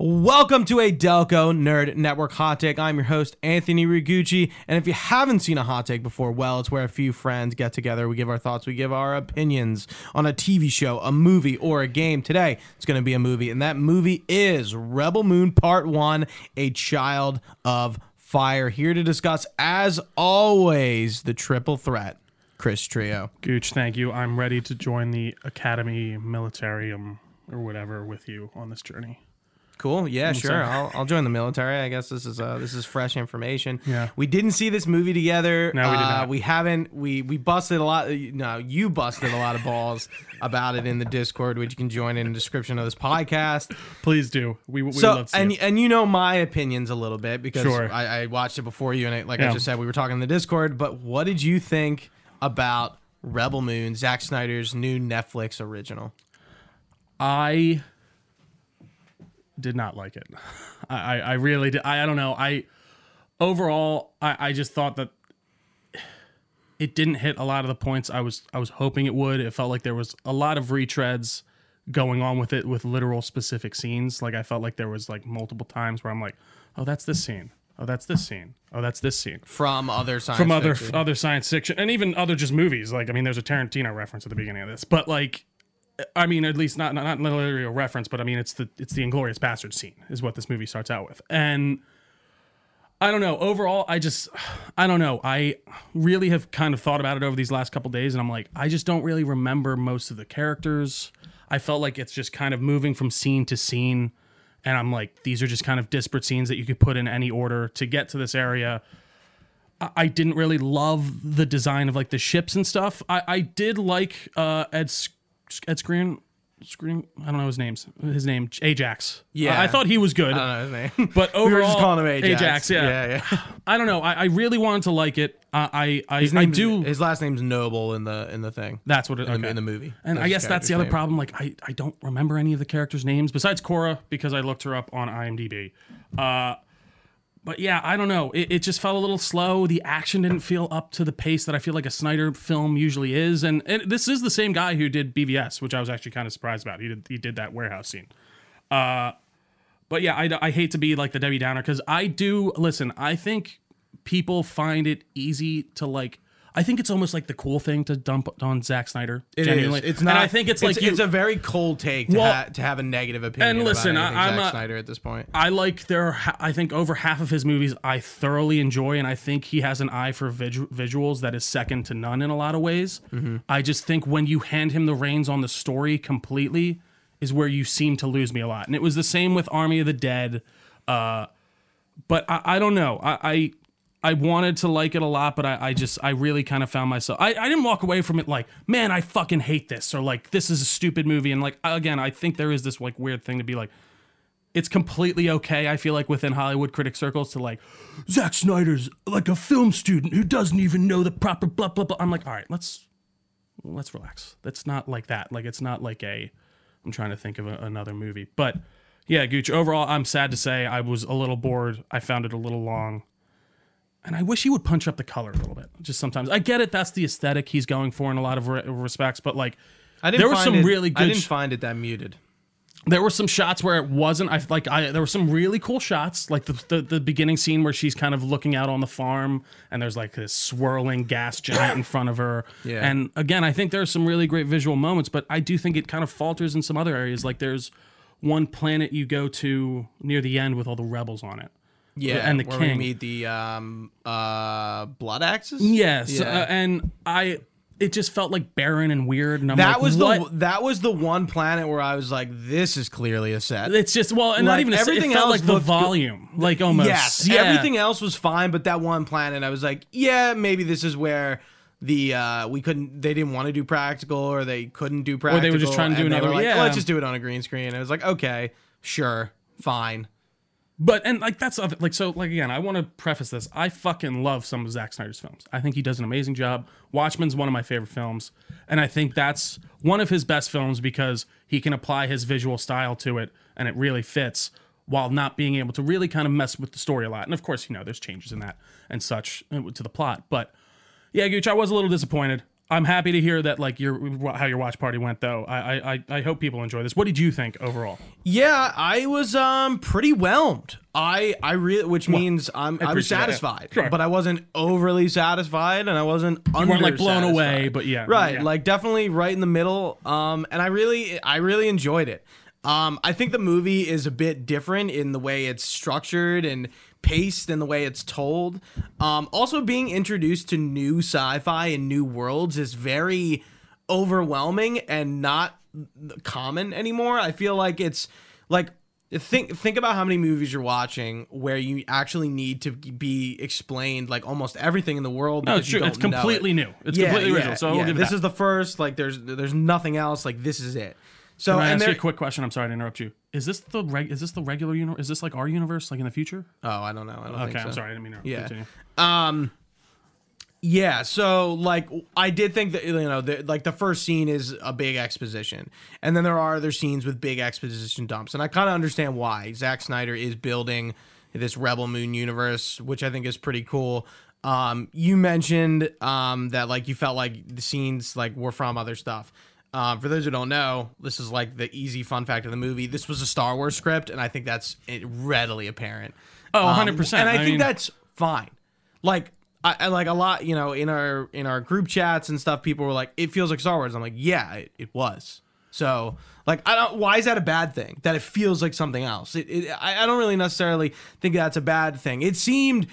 Welcome to a Delco Nerd Network Hot Take. I'm your host, Anthony Ragucci. And if you haven't seen a hot take before, well, it's where a few friends get together. We give our thoughts, we give our opinions on a TV show, a movie, or a game. Today, it's going to be a movie, and that movie is Rebel Moon Part 1 A Child of Fire. Here to discuss, as always, the triple threat. Chris Trio. Gooch, thank you. I'm ready to join the Academy Militarium or whatever with you on this journey. Cool. Yeah, sure. I'll, I'll join the military. I guess this is uh, this is fresh information. Yeah. We didn't see this movie together. No, we did Uh, not. we haven't. We we busted a lot. No, you busted a lot of balls about it in the Discord, which you can join in the description of this podcast. Please do. We, we so love to and it. and you know my opinions a little bit because Sure. I, I watched it before you, and like I just said, we were talking in the Discord. But what did you think about Rebel Moon, Zack Snyder's new Netflix original? I did not like it. I, I, really did. I, I don't know. I overall, I, I just thought that it didn't hit a lot of the points I was I was hoping it would. It felt like there was a lot of retreads going on with it with literal specific scenes. Like I felt like there was like multiple times where I'm like, oh, that's this scene. Oh, that's this scene. Oh, that's this scene. From other science from other fiction? other science fiction and even other just movies. Like I mean, there's a Tarantino reference at the beginning of this, but like, I mean, at least not not, not literally a reference, but I mean, it's the it's the Inglorious Bastard scene is what this movie starts out with, and I don't know. Overall, I just I don't know. I really have kind of thought about it over these last couple days, and I'm like, I just don't really remember most of the characters. I felt like it's just kind of moving from scene to scene. And I'm like, these are just kind of disparate scenes that you could put in any order to get to this area. I- didn't really love the design of like the ships and stuff. I, I did like uh, Ed S- Ed Skrein Skrein. I don't know his name's his name Ajax. Yeah. I, I thought he was good. I don't know his name. But overall, we were just calling him Ajax. yeah. yeah, yeah. I don't know. I, I really wanted to like it. I I, I, His I do. His last name's Noble in the in the thing. that's what it, in, the, in the movie. And I guess that's the other name. problem. Like I, I don't remember any of the characters' names besides Kora because I looked her up on IMDb. Uh, but yeah, I don't know. It, it just felt a little slow. The action didn't feel up to the pace that I feel like a Snyder film usually is. And, and this is the same guy who did BVS, which I was actually kind of surprised about. He did he did that warehouse scene. Uh, but yeah, I, I hate to be like the Debbie Downer because I do listen. I think people find it easy to like. I think it's almost like the cool thing to dump on Zack Snyder. It is. genuinely. It's not. And I think it's, like you, it's a very cold take to, Well- ha- to have a negative opinion. And listen, about I, I'm Zack a- Snyder at this point. I like there. Are, I think over half of his movies I thoroughly enjoy, and I think he has an eye for visu- visuals that is second to none in a lot of ways. I just think when you hand him the reins on the story completely is where you seem to lose me a lot, and it was the same with Army of the Dead. Uh, but I, I don't know. I, I I wanted to like it a lot, but I, I just I really kind of found myself. I, I didn't walk away from it like, man, I fucking hate this, or like this is a stupid movie. And like again, I think there is this like weird thing to be like, it's completely okay. I feel like within Hollywood critic circles to like, Zack Snyder's like a film student who doesn't even know the proper blah blah blah. I'm like, all right, let's let's relax. That's not like that. Like it's not like a. I'm trying to think of a, another movie, but yeah, Gooch. Overall, I'm sad to say I was a little bored. I found it a little long. And I wish he would punch up the color a little bit. Just sometimes. I get it. That's the aesthetic he's going for in a lot of re- respects. But like, I didn't there were find some it- really I didn't sh- find it that muted. there were some shots where it wasn't. I like. I there were some really cool shots, like the, the the beginning scene where she's kind of looking out on the farm, and there's like this swirling gas giant in front of her. Yeah. And again, I think there are some really great visual moments, but I do think it kind of falters in some other areas. Like there's one planet you go to near the end with all the rebels on it. Yeah, and the where we king. meet the um uh Bloodaxes. Yes, Yeah. uh, and I. It just felt like barren and weird, and I'm that like, was what? the that was the one planet where I was like, this is clearly a set. It's just well, and not even a, set, everything it felt else like the looked good. volume, like almost. Yes, yeah. everything else was fine, but that one planet, I was like, yeah, maybe this is where the uh we couldn't, they didn't want to do practical, or they couldn't do practical, or they were just trying to do another- like, yeah. let's just do it on a green screen. I was like, okay, sure, fine. But and like that's other, like so like again, I want to preface this. I fucking love some of Zack Snyder's films. I think he does an amazing job. Watchmen's one of my favorite films, and I think that's one of his best films because he can apply his visual style to it, and it really fits while not being able to really kind of mess with the story a lot. And of course, you know, there's changes in that and such uh, to the plot. But yeah, Gooch, I was a little disappointed. I'm happy to hear that like your how your watch party went though. I I I- I hope people enjoy this. What did you think overall? Yeah, I was um pretty whelmed. I I really, which means I'm I was appreciate satisfied, Sure. but I wasn't overly satisfied, and I wasn't You weren't like blown away, but yeah, right, yeah. like definitely right in the middle. Um, and I really I really enjoyed it. Um, I think the movie is a bit different in the way it's structured and paced and the way it's told. Um, also being introduced to new sci-fi and new worlds is very overwhelming and not common anymore. I feel like it's like think think about how many movies you're watching where you actually need to be explained like almost everything in the world. No, it's true. It's know it. completely new. It's completely original. So give this that. is the first. Like, there's there's nothing else. Like, this is it. So Can I ask you a quick question? I'm sorry to interrupt you. Is this the reg- is this the regular universe? Is this like our universe, like in the future? oh, I don't know. I don't Okay, think so. I'm sorry. I didn't mean to Yeah. continue. Um, yeah. So like, I did think that you know, the, like the first scene is a big exposition, and then there are other scenes with big exposition dumps, and I kind of understand why. Zack Snyder is building this Rebel Moon universe, which I think is pretty cool. Um, you mentioned um that like you felt like the scenes like were from other stuff. Um, for those who don't know, this is like the easy fun fact of the movie. This was a Star Wars script, and I think that's eh, readily apparent. Oh, Um, 100%. And I, I think mean- that's fine. Like I, I like a lot, you know, in our in our group chats and stuff, people were like, "It feels like Star Wars." I'm like, "Yeah, it, it was." So, like, I don't. Why is that a bad thing? That it feels like something else. It, it I, I don't really necessarily think that's a bad thing. It seemed.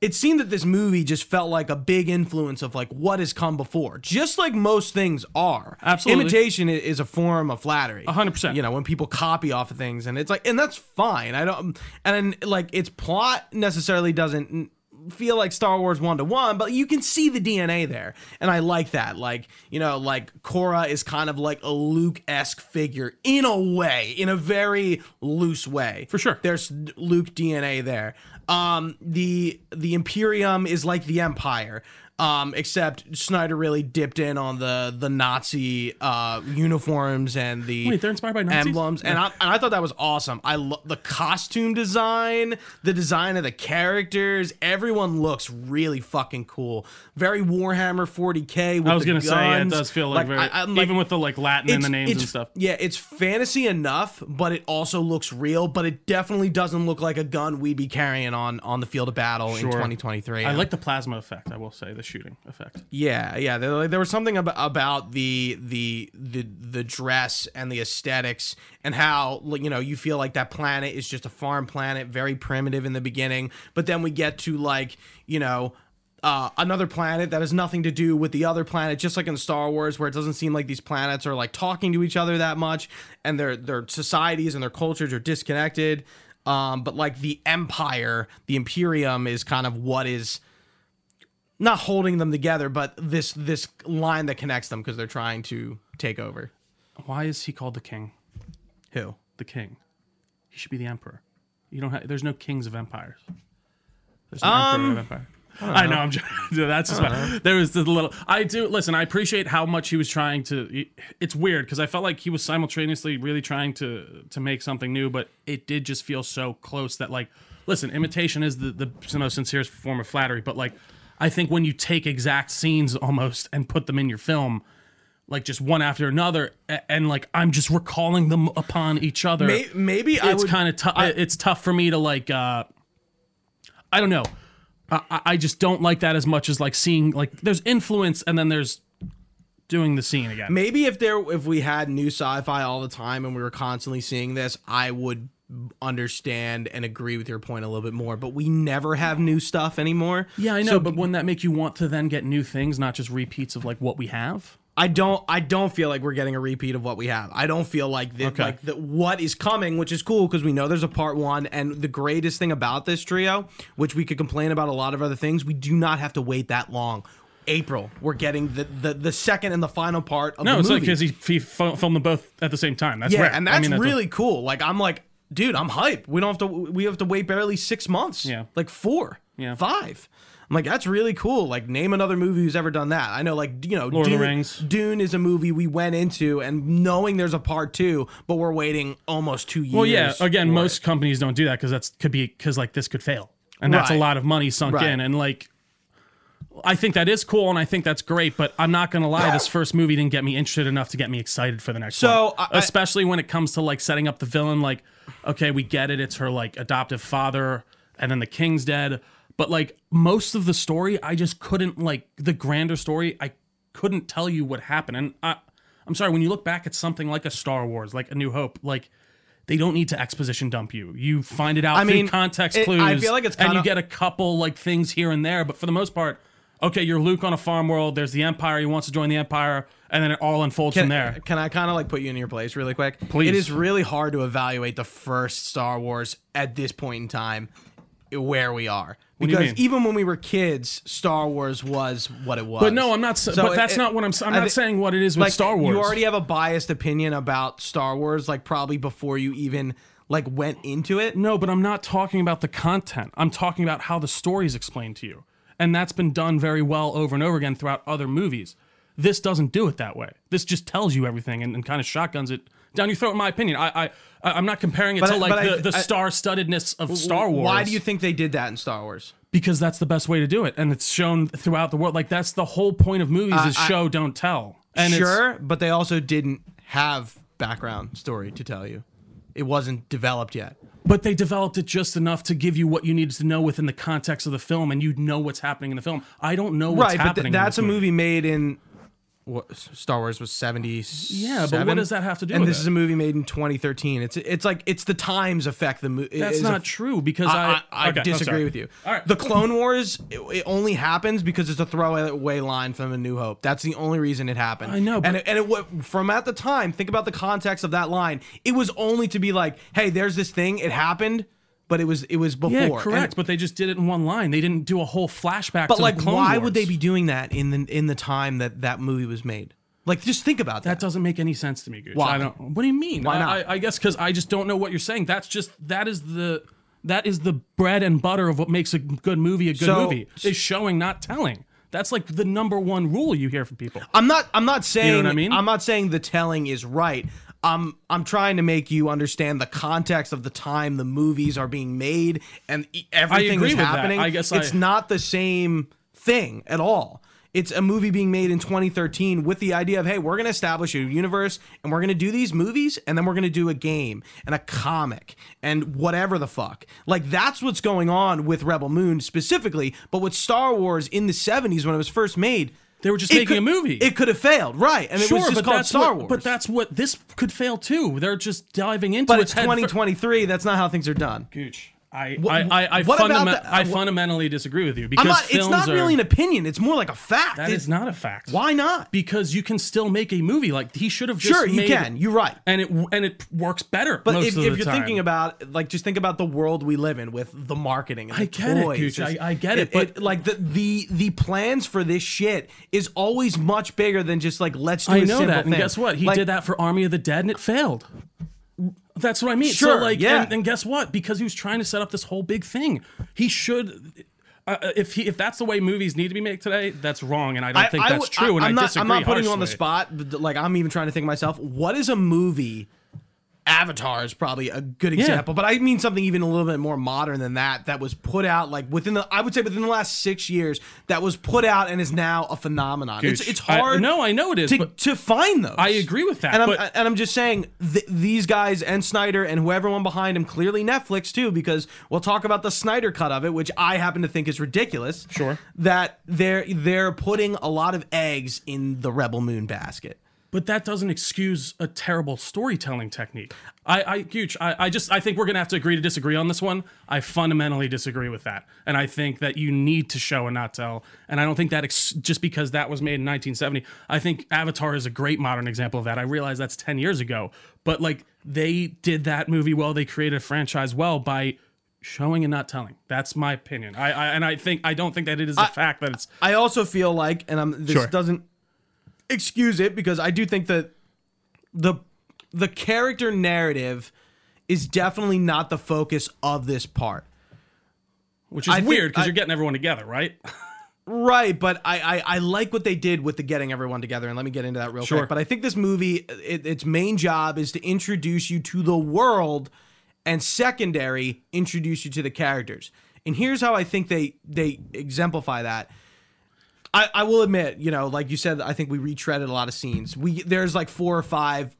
It seemed that this movie just felt like a big influence of like what has come before, just like most things are. Absolutely. imitation is a form of flattery. hundred percent. You know, when people copy off of things, and it's like, and that's fine. I don't, and like its plot necessarily doesn't feel like Star Wars one to one, but you can see the DNA there, and I like that. Like, you know, like Kora is kind of like a Luke esque figure in a way, in a very loose way, For sure. There's Luke DNA there. Um, the the Imperium is like the Empire. Um, except Snyder really dipped in on the the Nazi uh, uniforms and the Wait, they're inspired by Nazis? emblems, and I, and I thought that was awesome. I love the costume design, the design of the characters. Everyone looks really fucking cool. Very Warhammer 40k. With I was gonna say yeah, it does feel like, very I- I'm like, even with the like Latin in the names and stuff. Yeah, it's fantasy enough, but it also looks real. But it definitely doesn't look like a gun we'd be carrying on on the field of battle in 2023. I like the plasma effect. I will say the shooting effect. Yeah, yeah. There, there was something about, about the the the the dress and the aesthetics and how you know you feel like that planet is just a farm planet, very primitive in the beginning, but then we get to like you know. Uh, another planet that has nothing to do with the other planet, just like in Star Wars, where it doesn't seem like these planets are like talking to each other that much, and their their societies and their cultures are disconnected. Um, but like the Empire, the Imperium is kind of what is not holding them together, but this this line that connects them because they're trying to take over. Why is he called the king? Who? The king. He should be the emperor. You don't have. There's no kings of empires. There's no Um, emperor of empire. I know. I'm just. That's just. My, there was the little. I do listen. I appreciate how much he was trying to. It's weird because I felt like he was simultaneously really trying to to make something new, but it did just feel so close that like, listen, imitation is the the most sincerest form of flattery, but like, I think when you take exact scenes almost and put them in your film. Like just one after another, a- and like I'm just recalling them upon each other May, maybe I it's kind of tough. It's tough for me to like. uh I don't know. I, I- I just don't like that as much as like seeing like there's influence and then there's doing the scene again. maybe if there if we had new sci-fi all the time and we were constantly seeing this, I would understand and agree with your point a little bit more. But we never have new stuff anymore. yeah, I know, So but wouldn't that make you want to then get new things, not just repeats of like what we have? I don't I don't feel like we're getting a repeat of what we have. I don't feel like that Okay. like the, what is coming, which is cool because we know there's a part 1 and the greatest thing about this trio, which we could complain about a lot of other things, we do not have to wait that long. April, we're getting the the, the second and the final part of No, the it's like movie. because he, he filmed them both at the same time. That's yeah, rare. and I that's mean, a- really cool. Like I'm like, dude, I'm hype. We don't have to we have to wait barely 6 months. Yeah. Like 4. Yeah. 5. I'm like, that's really cool. Like, name another movie who's ever done that. I know, like, you know, Lord of the Dune, Rings. Dune is a movie we went into and knowing there's a part two, but we're waiting almost two years. Well, yeah. Again, most it. companies don't do that because that's could be because like this could fail, and that's a lot of money sunk Right. in, and like I think that is cool and I think that's great, but I'm not gonna lie, this first movie didn't get me interested enough to get me excited for the next So, one. I- Especially when it comes to like setting up the villain, like, okay, we get it, it's her like adoptive father, and then the king's dead. But like most of the story, I just couldn't like the grander story, I couldn't tell you what happened. And I I'm sorry, when you look back at something like a Star Wars, like a New Hope, like they don't need to exposition dump you. You find it out I through mean, context it- clues. I feel like it's and you get a couple like things here and there, but for the most part, okay, you're Luke on a farm world. There's the Empire. He wants to join the Empire, and then it all unfolds Can, from there. can I kind of like put you in your place really quick? Please. It is really hard to evaluate the first Star Wars at this point in time where we are. Because even when we were kids, Star Wars was what it was. But no, I'm not. So but it- that's it- not what I'm. I'm not thi- saying what it is with like Star Wars. You already have a biased opinion about Star Wars, like probably before you even like went into it. No, but I'm not talking about the content. I'm talking about how the story is explained to you. And that's been done very well over and over again throughout other movies. This doesn't do it that way. This just tells you everything and, and kind of shotguns it down your throat, in my opinion. I, I, I'm not comparing it But to I- like I- the, the star-studdedness of Star Wars. Why do you think they did that in Star Wars? Because that's the best way to do it. And it's shown throughout the world. Like, that's the whole point of movies is I- show, don't tell. And sure, but they also didn't have background story to tell you. It wasn't developed yet. But they developed it just enough to give you what you needed to know within the context of the film, and you'd know what's happening in the film. I don't know what's right, but th- happening. that's a movie made in what Star Wars was 70 Yeah, but what does that have to do and with this it? is a movie made in 2013 it's it's like it's the times affect the movie That's not true because I, I I, I Okay, I'm disagree with you. All right. The Clone Wars, it, it only happens because it's a throwaway line from A New Hope. That's the only reason it happened. I know, and it, and it from at the time, think about the context of that line. It was only to be like, hey, there's this thing. It happened, but it was it was before. Yeah, And- correct. but they just did it in one line. They didn't do a whole flashback. but to like, the Clone why Wars. would they be doing that in the in the time that that movie was made? Like, just think about That that. doesn't make any sense to me, Gooch. Why? I don't. What do you mean? Why I- not? I, I guess because I just don't know what you're saying. That's just that is the that is the bread and butter of what makes a good movie a good So- movie. Is showing, not telling. That's like the number one rule you hear from people. I'm not. I'm not saying. what I mean? I'm not saying the telling is right. I'm. I'm trying to make you understand the context of the time the movies are being made and everything is with that. happening. I guess it's I- not the same thing at all. It's a movie being made in 2013 with the idea of, hey, we're going to establish a universe and we're going to do these movies and then we're going to do a game and a comic and whatever the fuck. Like, that's what's going on with Rebel Moon specifically. But with Star Wars in the 70s when it was first made, They were just it making could- a movie. It could have failed, right? And it was just called Star what, Wars. But that's what this could fail too. They're just diving into but it it's head fir- 2023. That's not how things are done. Gooch. I, What- I, I, I, about the- I uh, wh- fundamentally disagree with you because I'm not. It's not are, really an opinion. It's more like a fact. That It- is not a fact. Why not? Because you can still make a movie like he should have. Just Sure, you can. You're right. and it and it works better. But if, if you're time. thinking about like just think about the world we live in with the marketing and I the get it, toys. Gooch. I- It's- I get it, but- like the, the the plans for this shit is always much bigger than just like let's do I a know that, and guess what? He Like, did that for Army of the Dead, and it failed. That's what I mean. Sure, so like, yeah. and, and guess what? Because he was trying to set up this whole big thing, he should. Uh, if he if that's the way movies need to be made today, that's wrong, and I don't think that's would- true. and I'm I not, disagree. I'm not putting you on the spot. But like I'm even trying to think myself. What is a movie? Avatar is probably a good example, but I mean something even a little bit more modern than that. That was put out like within the I would say within the last six years. That was put out and is now a phenomenon. It's Gooch, it's I- hard. no, I know it is, to, but to find those. I agree with that, and I'm but- and I'm just saying th- these guys and Snyder and whoever one behind him, clearly Netflix too, because we'll talk about the Snyder cut of it, which I happen to think is ridiculous. Sure. that they're they're putting a lot of eggs in the Rebel Moon basket. But that doesn't excuse a terrible storytelling technique. I, I, Gooch, I, I just, I think we're gonna have to agree to disagree on this one. I fundamentally disagree with that, and I think that you need to show and not tell. And I don't think that ex- just because that was made in 1970. I think Avatar is a great modern example of that. I realize that's 10 years ago, but like they did that movie well. They created a franchise well by showing and not telling. That's my opinion. I, I and I think I don't think that it is a fact that it's I also feel like, and I'm, this Sure. doesn't excuse it because I do think that the the character narrative is definitely not the focus of this part. which is I weird because you're getting everyone together, right? Right, but I, I I like what they did with the getting everyone together, and let me get into that real Sure. quick. But I think this movie, it, its main job is to introduce you to the world, and secondary, introduce you to the characters. And here's how I think they they exemplify that. I, I will admit, you know, like you said, I think we retreaded a lot of scenes. We there's like four or five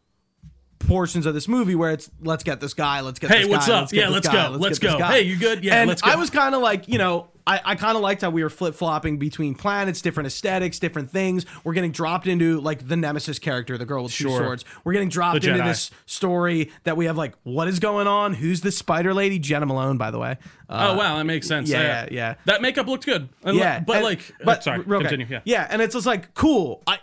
portions of this movie where it's let's get this guy, let's get Hey, what's guy, up? get Yeah, let's guy, go, let's this go. Hey, you good? Yeah, and let's go. I was kind of like, you know, I, I kind of liked how we were flip flopping between planets, different aesthetics, different things. We're getting dropped into like the Nemesis character, the girl with two Sure. swords. We're getting dropped The into Jedi. this story that we have like, what is going on? Who's the spider lady? Jena Malone, by the way. Uh, oh wow, that makes sense. yeah, Uh, yeah, yeah. That makeup looked good. And yeah, but and- like, but sorry, okay. continue. Yeah. yeah, and it's just like cool. I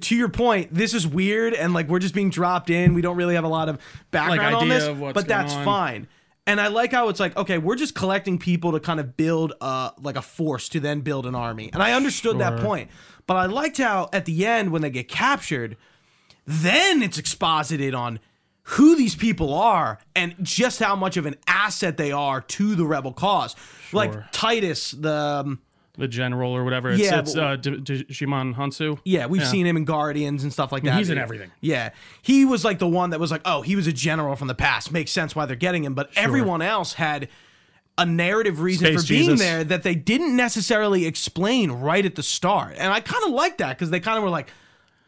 to your point, this is weird, and like we're just being dropped in. We don't really have a lot of background on this, but that's on. fine. And I like how it's like, okay, we're just collecting people to kind of build uh like a force to then build an army. And I understood that point. But I liked how at the end when they get captured, then it's exposited on who these people are and just how much of an asset they are to the rebel cause. Sure. Like Titus, the um, The general or whatever. It's, Yeah, it's but- uh, D- D- Djimon Hounsou. Yeah, we've seen him in Guardians and stuff like that. he's in everything. Yeah, he was like the one that was like, oh, he was a general from the past. Makes sense why they're getting him. But everyone else had a narrative reason Space for being Jesus. there that they didn't necessarily explain right at the start. And I kind of like that because they kind of were like,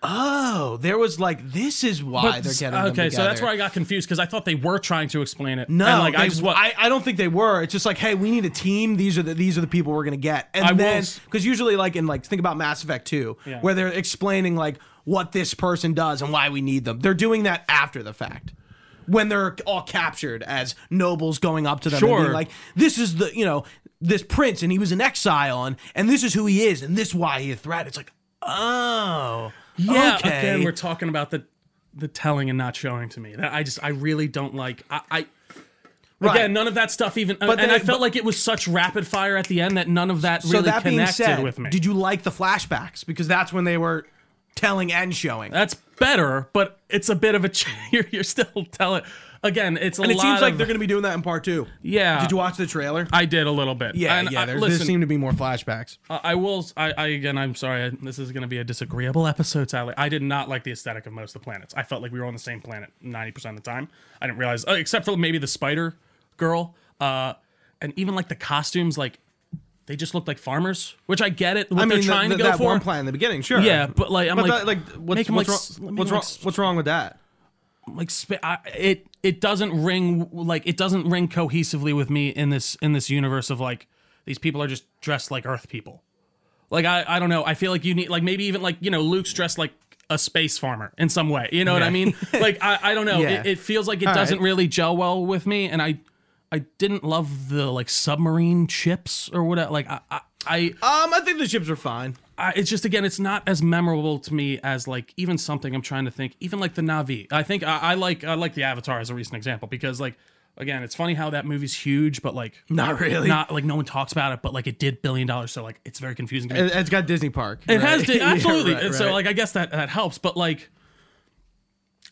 oh, there was like, this is why they're getting them okay, so that's where I got confused because I thought they were trying to explain it. No, and like I just what I, I don't think they were. It's just like, hey, we need a team. These are the these are the people we're gonna get. And I then because usually like in like think about Mass Effect 2, Yeah. where they're explaining like what this person does and why we need them. They're doing that after the fact. When they're all captured as nobles going up to them and being like, this is the you know, this prince and he was in exile and and this is who he is and this why he a threat. It's like, oh yeah. okay. Again, we're talking about the the telling and not showing to me. That I just I really don't like. I. I Right. Again, none of that stuff even, and then I felt but- like it was such rapid fire at the end that none of that really So really that being connected said, with me. did you like the flashbacks? Because that's when they were telling and showing. That's better, but it's a bit of a. You're, you're still telling. Again, it's a And it seems like of- they're going to be doing that in part two. Yeah. Did you watch the trailer? I did a little bit. yeah, And yeah. I- There, there seem to be more flashbacks. I I will. I, I again. I'm sorry. I, this is going to be a disagreeable episode, Sally. I did not like the aesthetic of most of the planets. I felt like we were on the same planet 90 percent of the time. I didn't realize, uh, except for maybe the spider girl, uh, and even like the costumes, like they just looked like farmers. Which I get it. What I mean, they're trying the- to go that for. one plan in the beginning, sure. Yeah, but like I'm But like, that, like, what's, what's, like wrong, s- let me what's, wrong, what's wrong with that? Like sp- I, it it doesn't ring like it doesn't ring cohesively with me in this in this universe of like these people are just dressed like earth people. Like i i don't know. I feel like you need like maybe even like you know luke's dressed like a space farmer in some way. You know what i mean? Like i i don't know. Yeah. it, it feels like it All doesn't right. really gel well with me and i i didn't love the like submarine ships or whatever. Like i i, I Um, I think the ships are fine. I, it's just again, it's not as memorable to me as like even something I'm trying to think, even like the Na'vi. I think I, I like I like the Avatar as a recent example because like again, it's funny how that movie's huge, but like Not really. not like no one talks about it, but like it did billion dollars, so like it's very confusing to me. It, has got Disney Park. It has right? to, Yeah, absolutely. right, so right. like I guess that that helps, but like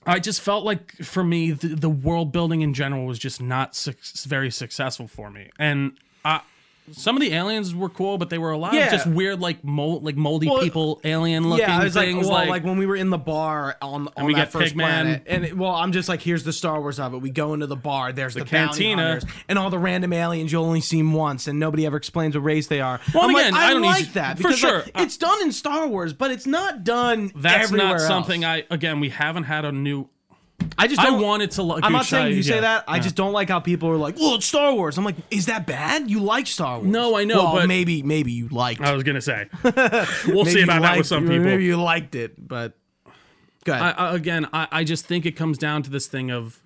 I just felt like for me the, the world building in general was just not suc very successful for me, and I. Some of the aliens were cool, but they were a lot Yeah. of just weird, like mold, like moldy Well, people, alien looking yeah, was like, things. well, like, when we were in the bar on on we that first Pigman. planet, and it, well, I'm just like, here's the Star Wars of it. We go into the bar, there's the, bounty cantina. hunters, and all the random aliens you only see once, and nobody ever explains what race they are. Well, I'm again, like, I, I don't like that for because like, sure. It's done in Star Wars, but it's not done. That's not something else. I again we haven't had a new. I just don't, wanted to. Like, I'm not saying you say yeah, that. I yeah. just don't like how people are like, "Well, it's Star Wars." I'm like, "Is that bad? You like Star Wars?" No, I know, Well, but- maybe maybe you liked. I was gonna say. We'll see about that with some people. Maybe you liked it, but go ahead. I, I, again, I, I just think it comes down to this thing of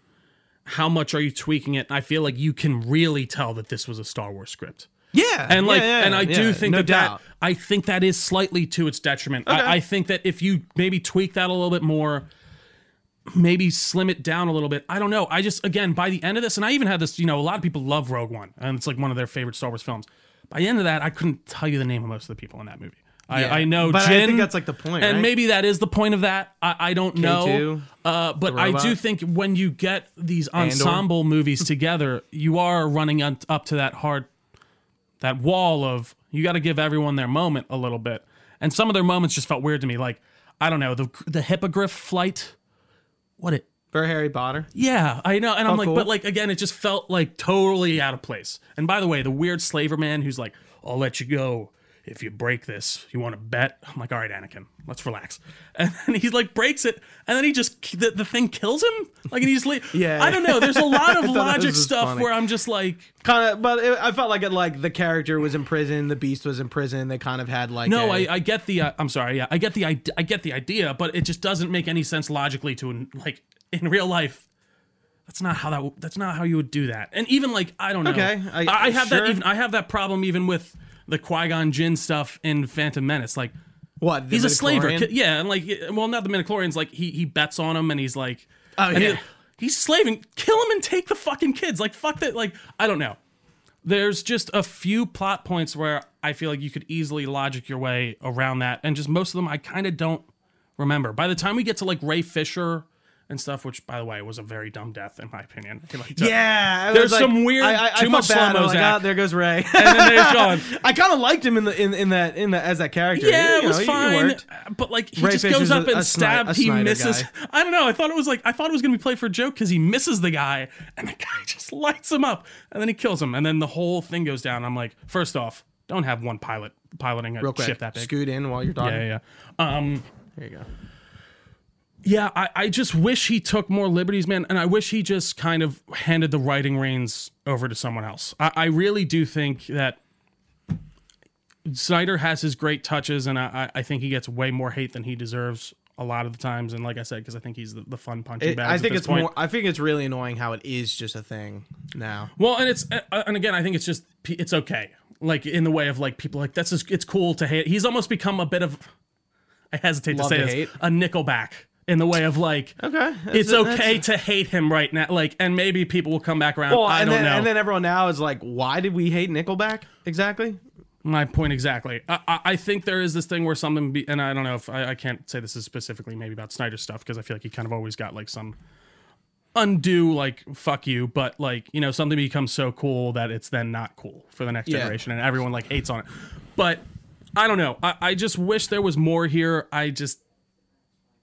how much are you tweaking it. I feel like you can really tell that this was a Star Wars script. yeah, And like, yeah, yeah, and I do think no that, doubt. that I think that is slightly to its detriment. Okay. I, I think that if you maybe tweak that a little bit more, maybe slim it down a little bit. I don't know. I just again by the end of this, and I even had this. You know, a lot of people love Rogue One, and it's like one of their favorite Star Wars films. By the end of that, I couldn't tell you the name of most of the people in that movie. I, Yeah. I know But I think that's, like, the point, and right? maybe that is the point of that. I, I don't know, K2, uh, but I do think when you get these ensemble movies together, you are running un- up to that hard that wall of you got to give everyone their moment a little bit. And some of their moments just felt weird to me. Like I don't know the the hippogriff flight. What it? for Harry Potter. Yeah, I know. And I'm Felt like, cool. but like again, it just felt like totally out of place. And by the way, the weird slaver man who's like, "I'll let you go if you break this, you want to bet? I'm like, all right, Anakin, let's relax. And then he like breaks it, and then he just the, the thing kills him. Like, and he's like, Yeah. I don't know. There's a lot of logic stuff funny. where I'm just like, kind of, but it, I felt like it. Like the character was in prison, the Beast was in prison. They kind of had like no, a- I, I get the, uh, I'm sorry, yeah, I get the, ide- I get the idea, but it just doesn't make any sense logically to like in real life. That's not how that. That's not how you would do that. And even like I don't know. Okay, I- I, I have that. Even I have that problem even with the Qui Gon Jinn stuff in Phantom Menace. Like what he's a slaver. Yeah, and like, well, not the midichlorians. Like he he bets on him, and he's like, Oh, and he- yeah. he's slaving. Kill him and take the fucking kids. Like fuck that. Like I don't know. There's just a few plot points where I feel like you could easily logic your way around that, and just most of them I kind of don't remember. By the time we get to like Ray Fisher and stuff, which by the way was a very dumb death in my opinion. Like, Yeah, There's was like- some weird- I, I, I too felt much slow-mo, like, Zach. "Ah, there goes Ray. and then they're gone. I kind of liked him in the in, in that in the as that character. Yeah, it was know, fine, but like he Ray just Fisher's goes up a- and stabs. He misses. guy. I don't know. I thought it was like I thought it was gonna be played for a joke because he misses the guy, and the guy just lights him up, and then he kills him, and then the whole thing goes down. I'm like, first off, don't have one pilot piloting a Real quick, ship that big. scoot in while you're talking. Yeah, yeah. yeah. Um, There you go. Yeah, I, I just wish he took more liberties, man, and I wish he just kind of handed the writing reins over to someone else. I, I really do think that Snyder has his great touches, and I, I think he gets way more hate than he deserves a lot of the times. And like I said, because I think he's the, the fun punching bag. I think it's more. I think it's really annoying how it is just a thing now. Well, and it's uh, and again, I think it's just it's okay. Like in the way of like people like that's just, it's cool to hate. He's almost become a bit of I hesitate Love to say to this hate? a Nickelback in the way of like Okay, it's that's- okay to hate him right now. Like and maybe people will come back around. Well, I and don't then know. and then everyone now is like, why did we hate Nickelback exactly? My point exactly. I, I, I think there is this thing where something, be, and I don't know if I, I can't say this is specifically maybe about Snyder stuff because I feel like he kind of always got like some undue like fuck you, but like you know something becomes so cool that it's then not cool for the next Yeah. generation, and everyone like hates on it. But I don't know. I, I just wish there was more here. I just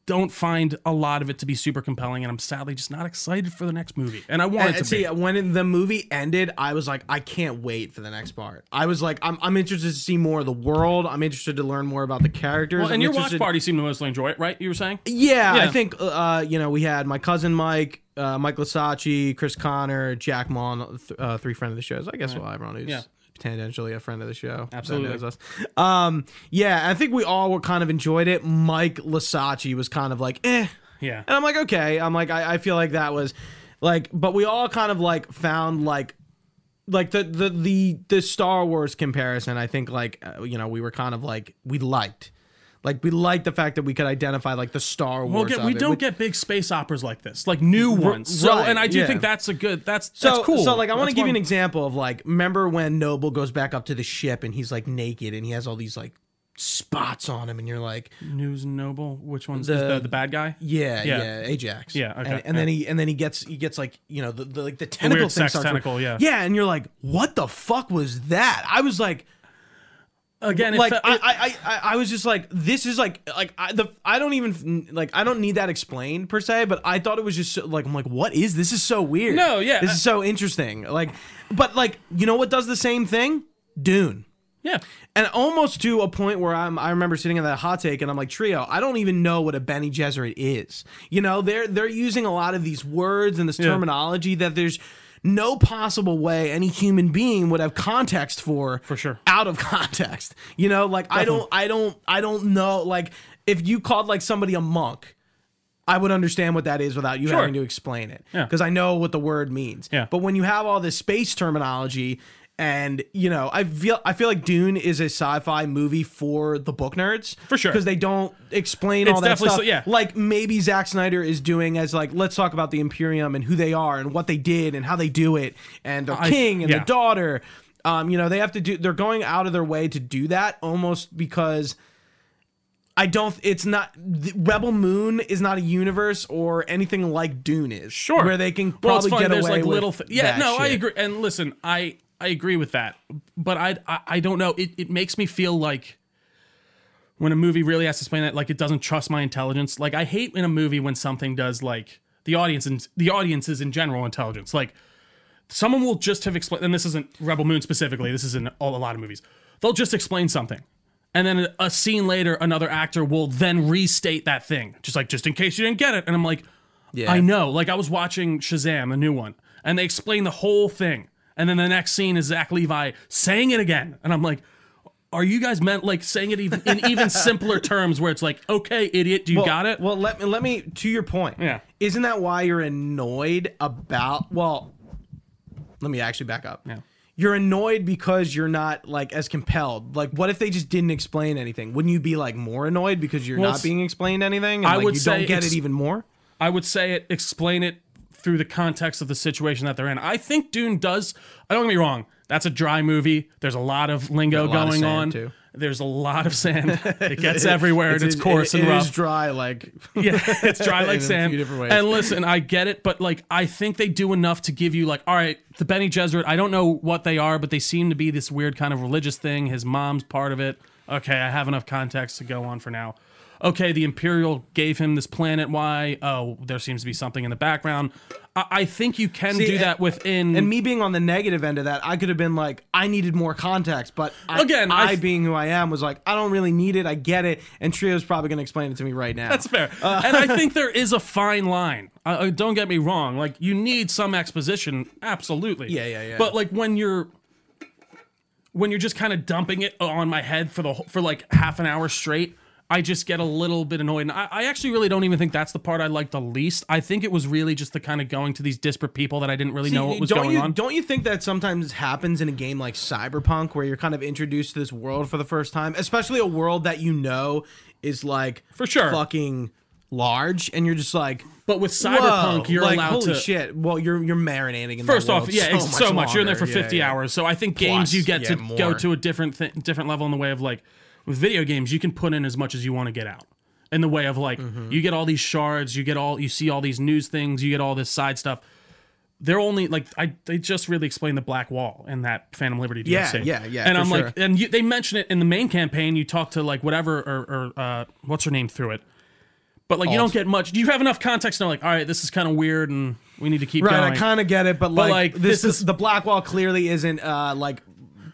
don't find a lot of it to be super compelling, and I'm sadly just not excited for the next movie. And I want it to see, be. when the movie ended, I was like, I can't wait for the next part. I was like, I'm, I'm interested to see more of the world. I'm interested to learn more about the characters. Well, I'm and your watch party seemed to mostly enjoy it, right? You were saying? Yeah, Yeah. I think uh, you know we had my cousin Mike, uh, Mike Lasacci, Chris Connor, Jack Mon, th- uh, three friend of the shows. I guess well, everyone who's Yeah. Tangentially a friend of the show that Absolutely. knows us. Um, yeah, I think we all were kind of enjoyed it. Mike Lasacci was kind of like, eh, Yeah. and I'm like, okay. I'm like, I, I feel like that was like, but we all kind of like found like, like the the the the Star Wars comparison. I think like uh, you know we were kind of like we liked, like we like the fact that we could identify like the Star Wars. Well, get, we don't get big space operas like this, like new ones. So, right, and I do yeah. think that's a good. That's So, that's cool. so like I want to give you an example of like remember when Noble goes back up to the ship and he's like naked and he has all these like spots on him and you're like News Noble. Which one's The- the, the, the bad guy? yeah Yeah. yeah, Ajax Yeah, okay, and, and yeah. then he and then he gets he gets like you know the, the like the tentacle weird thing starts tentacle, yeah. yeah and you're like what the fuck was that I was like Again, like fe- I, I, I, I was just like this is like like I the I don't even like I don't need that explained per se, but I thought it was just so, like I'm like what is this is so weird. No, yeah, this is so interesting. Like, but like you know what does the same thing? Dune. yeah. And almost to a point where I'm, I remember sitting in that hot take, and I'm like, Trio, I don't even know what a Bene Gesserit is. You know, they're they're using a lot of these words and this terminology that there's no possible way any human being would have context for For sure. out of context. You know, like I don't, I don't, I don't know. Like if you called like somebody a monk. I would understand what that is without you Sure. having to explain it Yeah. because I know what the word means. Yeah. But when you have all this space terminology and you know, I feel I feel like Dune is a sci-fi movie for the book nerds For sure. because they don't explain It's all that stuff. so- yeah. Like maybe Zack Snyder is doing as like let's talk about the Imperium and who they are and what they did and how they do it and their I- king and yeah. the daughter. Um, you know, they have to do. They're going out of their way to do that almost because. I don't. It's not. the Rebel Moon is not a universe or anything like Dune is. Sure. where they can Well, probably funny. get There's away like with little. Th- yeah, no, I agree. And listen, I I agree with that, but I I, I don't know. It it makes me feel like when a movie really has to explain that, like it doesn't trust my intelligence. Like I hate in a movie when something does like the audience and the audiences in general intelligence. Like someone will just have explained, and this isn't Rebel Moon specifically. This is in all, a lot of movies. They'll just explain something, And then a scene later, another actor will then restate that thing, just like just in case you didn't get it. And I'm like, Yeah. I know. Like I was watching Shazam, a new one, and they explain the whole thing. And then the next scene is Zach Levi saying it again, and I'm like, are you guys meant like saying it even in even simpler terms, where it's like, okay, idiot, do you Well- got it? Well, let me let me to your point. Yeah. Isn't that why you're annoyed about? Well, let me actually back up. Yeah. You're annoyed because you're not like as compelled. Like, what if they just didn't explain anything? Wouldn't you be like more annoyed because you're Well, not being explained anything? And, I like, would you say don't get ex- it even more. I would say it, explain it through the context of the situation that they're in. I think Dune does. I don't get me wrong. That's a dry movie. There's a lot of lingo lot going sand, on. too. There's a lot of sand. It gets everywhere and it's, it- coarse it- and it rough. is dry. Like, yeah, it's dry like sand. few different ways. And listen, I get it, but like I think they do enough to give you like, all right, the Bene Gesserit. I don't know what they are, but they seem to be this weird kind of religious thing. His mom's part of it. Okay, I have enough context to go on for now. Okay, the Imperial gave him this planet. Why? Oh, there seems to be something in the background. I, I think you can See, do and- that within. and me being on the negative end of that, I could have been like, I needed more context, but I, Again, I I, f- being who I am, was like, I don't really need it. I get it, and Trio's probably going to explain it to me right now. That's fair. Uh, and I think there is a fine line. Uh, don't get me wrong. Like, you need some exposition. Absolutely. Yeah, yeah, yeah. But, like, when you're. When you're just kind of dumping it on my head for the whole- for like half an hour straight, I just get a little bit annoyed. And I, I actually really don't even think that's the part I like the least. I think it was really just the kind of going to these disparate people that I didn't really know what was going you, on. Don't you think that sometimes happens in a game like Cyberpunk, where you're kind of introduced to this world for the first time, especially a world that you know is like For sure. fucking large, and you're just like, But with Whoa, Cyberpunk, you're like, allowed holy to. shit. Well, you're you're marinating in First off, yeah, so it's much so much. You're in there for 50 Yeah, yeah. hours. So I think games you get yeah, to go to a different th- different level in the way of like with video games, you can put in as much as you want to get out. In the way of like Mm-hmm. you get all these shards, you get all you see all these news things, you get all this side stuff. They're only like I they just really explained the black wall in that Phantom Liberty DLC. Yeah, yeah, yeah, And I'm sure. like, and you, they mention it in the main campaign. You talk to like whatever or, or uh, what's her name through it, but like you don't get much. Do you have enough context to know like, all right, this is kind of weird, and we need to keep Right, going. I kind of get it, but like, like, this, this is the black wall clearly isn't uh like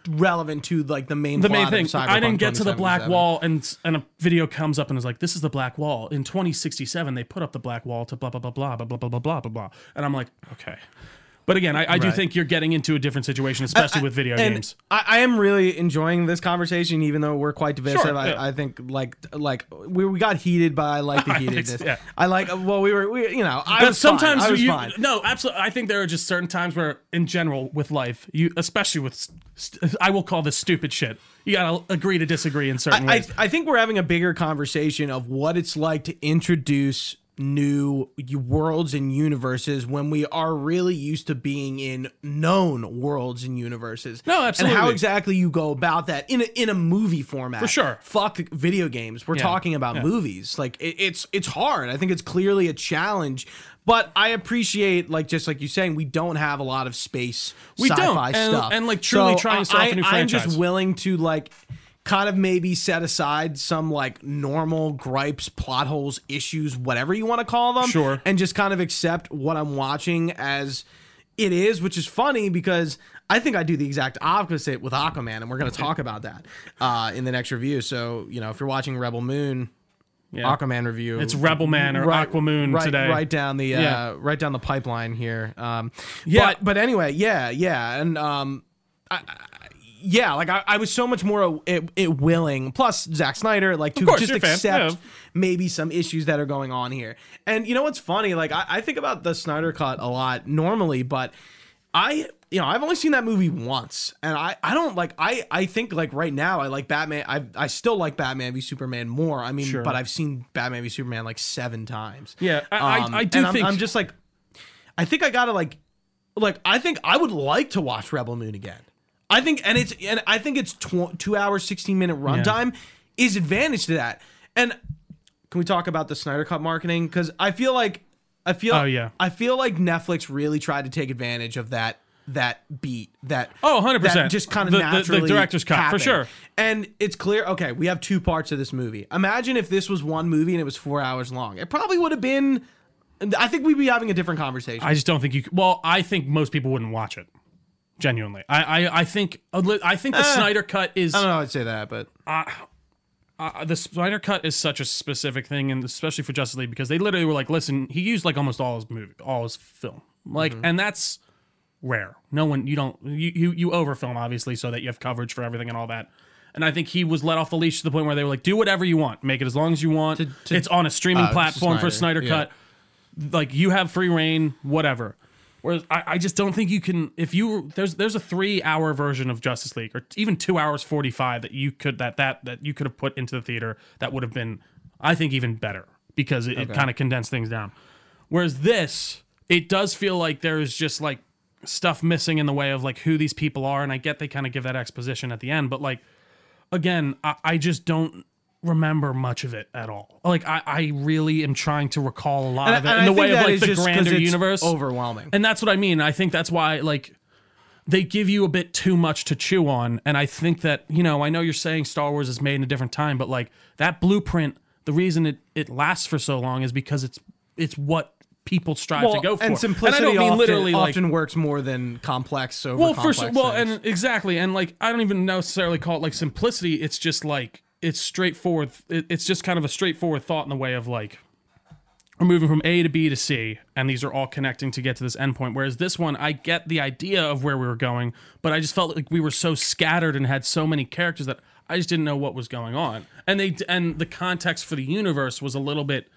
relevant to like the main the main thing. I didn't get to the black wall and and a video comes up and is like this is the black wall. In 2067 they put up the black wall to blah blah blah blah blah blah blah blah blah blah. And i'm like okay but again i, I do Right. think you're getting into a different situation especially with video games I, I am really enjoying this conversation, even though we're quite divisive. Sure, I, yeah. I think like like we, we got heated, but I like the I heatedness. yeah. I like well, we were we you know I but was fine. sometimes I was you fine. no absolutely i think there are just certain times where in general with life you especially with st- i will call this stupid shit you gotta agree to disagree in certain I, ways I think we're having a bigger conversation of what it's like to introduce new worlds and universes when we are really used to being in known worlds and universes. No, absolutely. And how exactly you go about that in a, in a movie format. For sure. Fuck video games. We're talking about yeah. movies. Like it, it's it's hard. I think it's clearly a challenge. But I appreciate, like just like you're saying, we don't have a lot of space We don't, and- stuff, and, like, truly So trying to start I, a new I'm just willing to like kind of maybe set aside some like normal gripes, plot holes, issues, whatever you want to call them. Sure. And just kind of accept what I'm watching as it is, which is funny because I think I do the exact opposite with Aquaman, and we're going to talk about that uh, in the next review. So, you know, if you're watching Rebel Moon, yeah. Aquaman review, it's rebel man or right, aquamoon right, today right down the uh, Yeah. right down the pipeline here. Um, Yeah. but but anyway, yeah, yeah, and um, I, I, yeah, like I, I was so much more it, it willing. Plus Zack Snyder, like to course, just you're a fan, accept yeah. maybe some issues that are going on here. And you know what's funny? Like I, I think about the Snyder cut a lot normally, but I you know I've only seen that movie once, and I I don't like I I think like right now I like Batman. I I still like Batman v Superman more. I mean, Sure. but I've seen Batman v Superman like seven times. Yeah, I- I- Um, I do and I'm- think- I'm just like I think I gotta like like I think I would like to watch Rebel Moon again. I think and it's and I think it's tw- two hours sixteen minute runtime is advantage to that. And can we talk about the Snyder Cut marketing? Because I feel like I feel Oh, yeah. I feel like Netflix really tried to take advantage of that that beat that Oh, 100%. that just kind of The- the- the naturally director's cut, for sure. And it's clear. Okay, we have two parts of this movie. Imagine if this was one movie and it was four hours long. It probably would have been. I think we'd be having a different conversation. I just don't think you. Well, I think most people wouldn't watch it. Genuinely, I I, I think I think the Snyder cut is. I don't know. I'd say that, but uh, the Snyder cut is such a specific thing, and especially for Justice League because they literally were like, "Listen, he used like almost all his movie, all his film, like, and that's rare. No one, you don't, you you you overfilm obviously so that you have coverage for everything and all that." And I think he was let off the leash to the point where they were like, "Do whatever you want, make it as long as you want. to- it's on a streaming uh, platform for Snyder, Snyder yeah. Cut. Like you have free reign, whatever." Whereas I, I just don't think you can if you there's there's a three hour version of Justice League or even two hours forty five that you could that that that you could have put into the theater that would have been I think even better because it, it kind of condensed things down. Whereas this, it does feel like there is just like stuff missing in the way of like who these people are, and I get they kind of give that exposition at the end, but like again, I, I just don't remember much of it at all. Like I, I really am trying to recall a lot And, of it and in the way of like the grander it's universe. overwhelming. And that's what I mean. I think that's why like they give you a bit too much to chew on. And I think that, you know, I know you're saying Star Wars is made in a different time, but like that blueprint, the reason it, it lasts for so long is because it's it's what people strive to go for. and simplicity I don't mean often, literally like often works more than complex over well, for complex sure. Well, things. and exactly, and like I don't even necessarily call it like simplicity. It's just like it's straightforward. It, it's just kind of a straightforward thought in the way of like we're moving from A to B to C, and these are all connecting to get to this endpoint. Whereas this one, I get the idea of where we were going, but I just felt like we were so scattered and had so many characters that I just didn't know what was going on. And they and the context for the universe was a little bit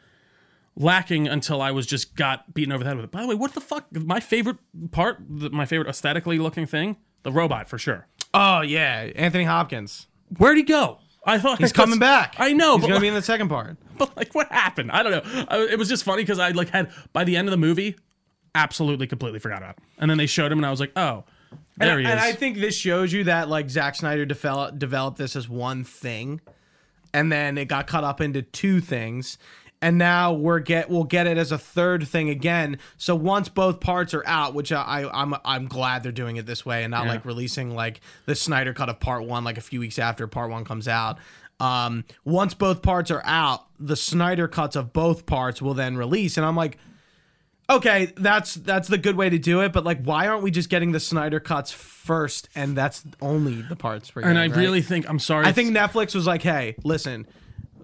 lacking until I was just got beaten over the head with it. By the way, what the fuck? My favorite part, my favorite aesthetically looking thing, the robot for sure. oh yeah, Anthony Hopkins. Where'd he go? I thought He's coming back. I know, He's but gonna like, be in the second part. but like, what happened? I don't know. I, it was just funny because I like had by the end of the movie, absolutely completely forgot about him. And then they showed him, and I was like, oh, there and, he is. and I think this shows you that like Zack Snyder developed developed this as one thing, and then it got cut up into two things, and now we're get we'll get it as a third thing again. So once both parts are out, which I, I I'm I'm glad they're doing it this way and not Yeah. like releasing like the Snyder cut of part one like a few weeks after part one comes out. Um, once both parts are out, the Snyder cuts of both parts will then release, and I'm like okay, that's that's the good way to do it. But like, why aren't we just getting the Snyder cuts first, and that's only the parts we're and I right? really think I'm sorry. I think Netflix was like, hey, listen,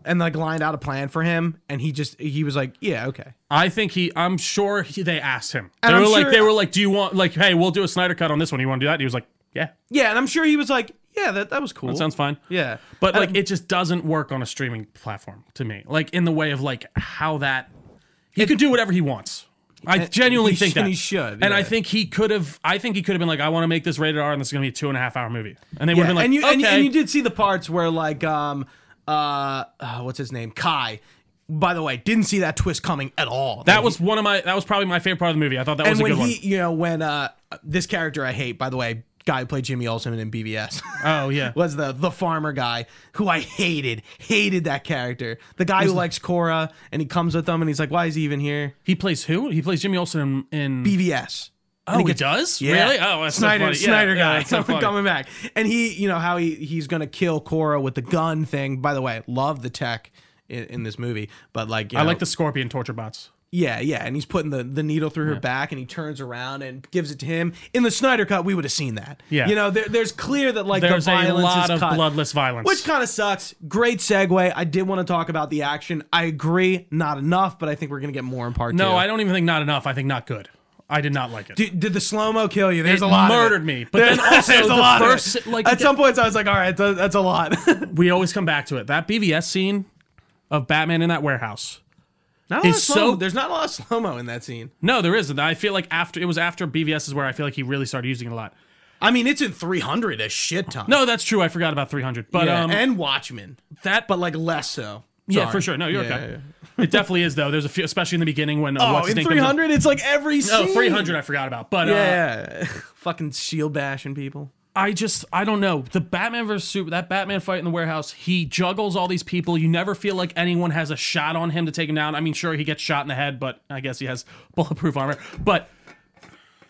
and like lined out a plan for him, and he just he was like, yeah, okay. I think he. I'm sure he, they asked him. They And were I'm like, sure- they were like, do you want like, hey, we'll do a Snyder cut on this one. You want to do that? And he was like, yeah, Yeah, and I'm sure he was like, yeah, that that was cool. That sounds fine. yeah, But like, it just doesn't work on a streaming platform to me. Like in the way of like how that he could do whatever he wants. I genuinely think sh- that and he should, and I think he could have. I think he could have been like, I want to make this rated R, and this is gonna be a two and a half hour movie, and they would have been like, and you okay. and, you- and you did see the parts where like um uh, uh what's his name Kai. By the way, didn't see that twist coming at all. that was one of my. That was probably my favorite part of the movie. I thought that was and a when good he, you know, when uh this character I hate, by the way, guy who played Jimmy Olsen in BVS. Oh yeah, was the the farmer guy who I hated, hated that character. The guy who likes Kora and he comes with them and he's like, "Why is he even here?" he plays who? He plays Jimmy Olsen in. in BVS. Oh, he, does really? Oh, that's Snyder, so funny. Yeah, Snyder yeah, guy that's so coming back, and he, you know how he he's gonna kill Kora with the gun thing. By the way, love the tech in, in this movie, but like you I know, like the Scorpion torture bots. Yeah, yeah, and he's putting the, the needle through her back, and he turns around and gives it to him. In the Snyder cut, we would have seen that. Yeah. you know, there, there's clear that like There's the a violence lot is of cut, bloodless violence. which kind of sucks. Great segue. I did want to talk about the action. I agree, not enough, but I think we're gonna get more in part two. no, I don't even think not enough. I think not good. I did not like it. Did, did the slow mo kill you? There's It a lot. of murdered me. But then also there's a the lot of first- like, at some points, I was like, all right, that's, that's a lot. we always come back to it. That BVS scene of Batman in that warehouse. not a lot of so- there's not a lot of slow mo in that scene. No, there isn't. I feel like after it was after BVS is where I feel like he really started using it a lot. I mean, it's in 300 a shit ton. No, that's true. I forgot about 300. But Yeah, um, and Watchmen, that but like less so. Yeah, for sure. No, you're Yeah, okay. yeah, It definitely is though. There's a few, especially in the beginning when uh, Oh, what's in name comes up- 300, it's like every No, scene. 300 I forgot about. But uh, Yeah, fucking shield bashing people. I just I don't know the Batman versus Super that Batman fight in the warehouse. He juggles all these people. You never feel like anyone has a shot on him to take him down. I mean, sure he gets shot in the head, but I guess he has bulletproof armor. But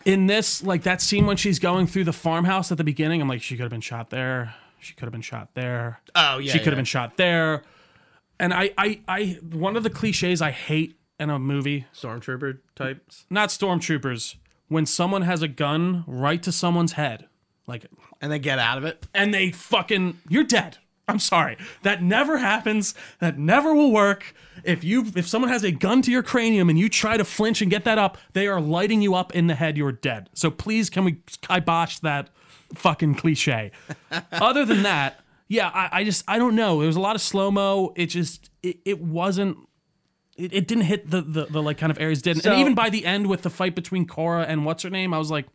in this, like that scene when she's going through the farmhouse at the beginning, I'm like, she could have been shot there. She could have been shot there. Oh yeah, she could have been shot there. And I, I, I, one of the cliches I hate in a movie, stormtrooper types, not stormtroopers, when someone has a gun right to someone's head, like and they get out of it. and they fucking you're dead. I'm sorry. That never happens. That never will work. If you if someone has a gun to your cranium and you try to flinch and get that up, they are lighting you up in the head. You're dead. So please, can we kibosh that fucking cliche? Other than that, yeah, I, I just I don't know. There was a lot of slow mo. It just it, it wasn't. It, it didn't hit the, the the like kind of areas did, So- and even by the end with the fight between Kora and what's her name, I was like,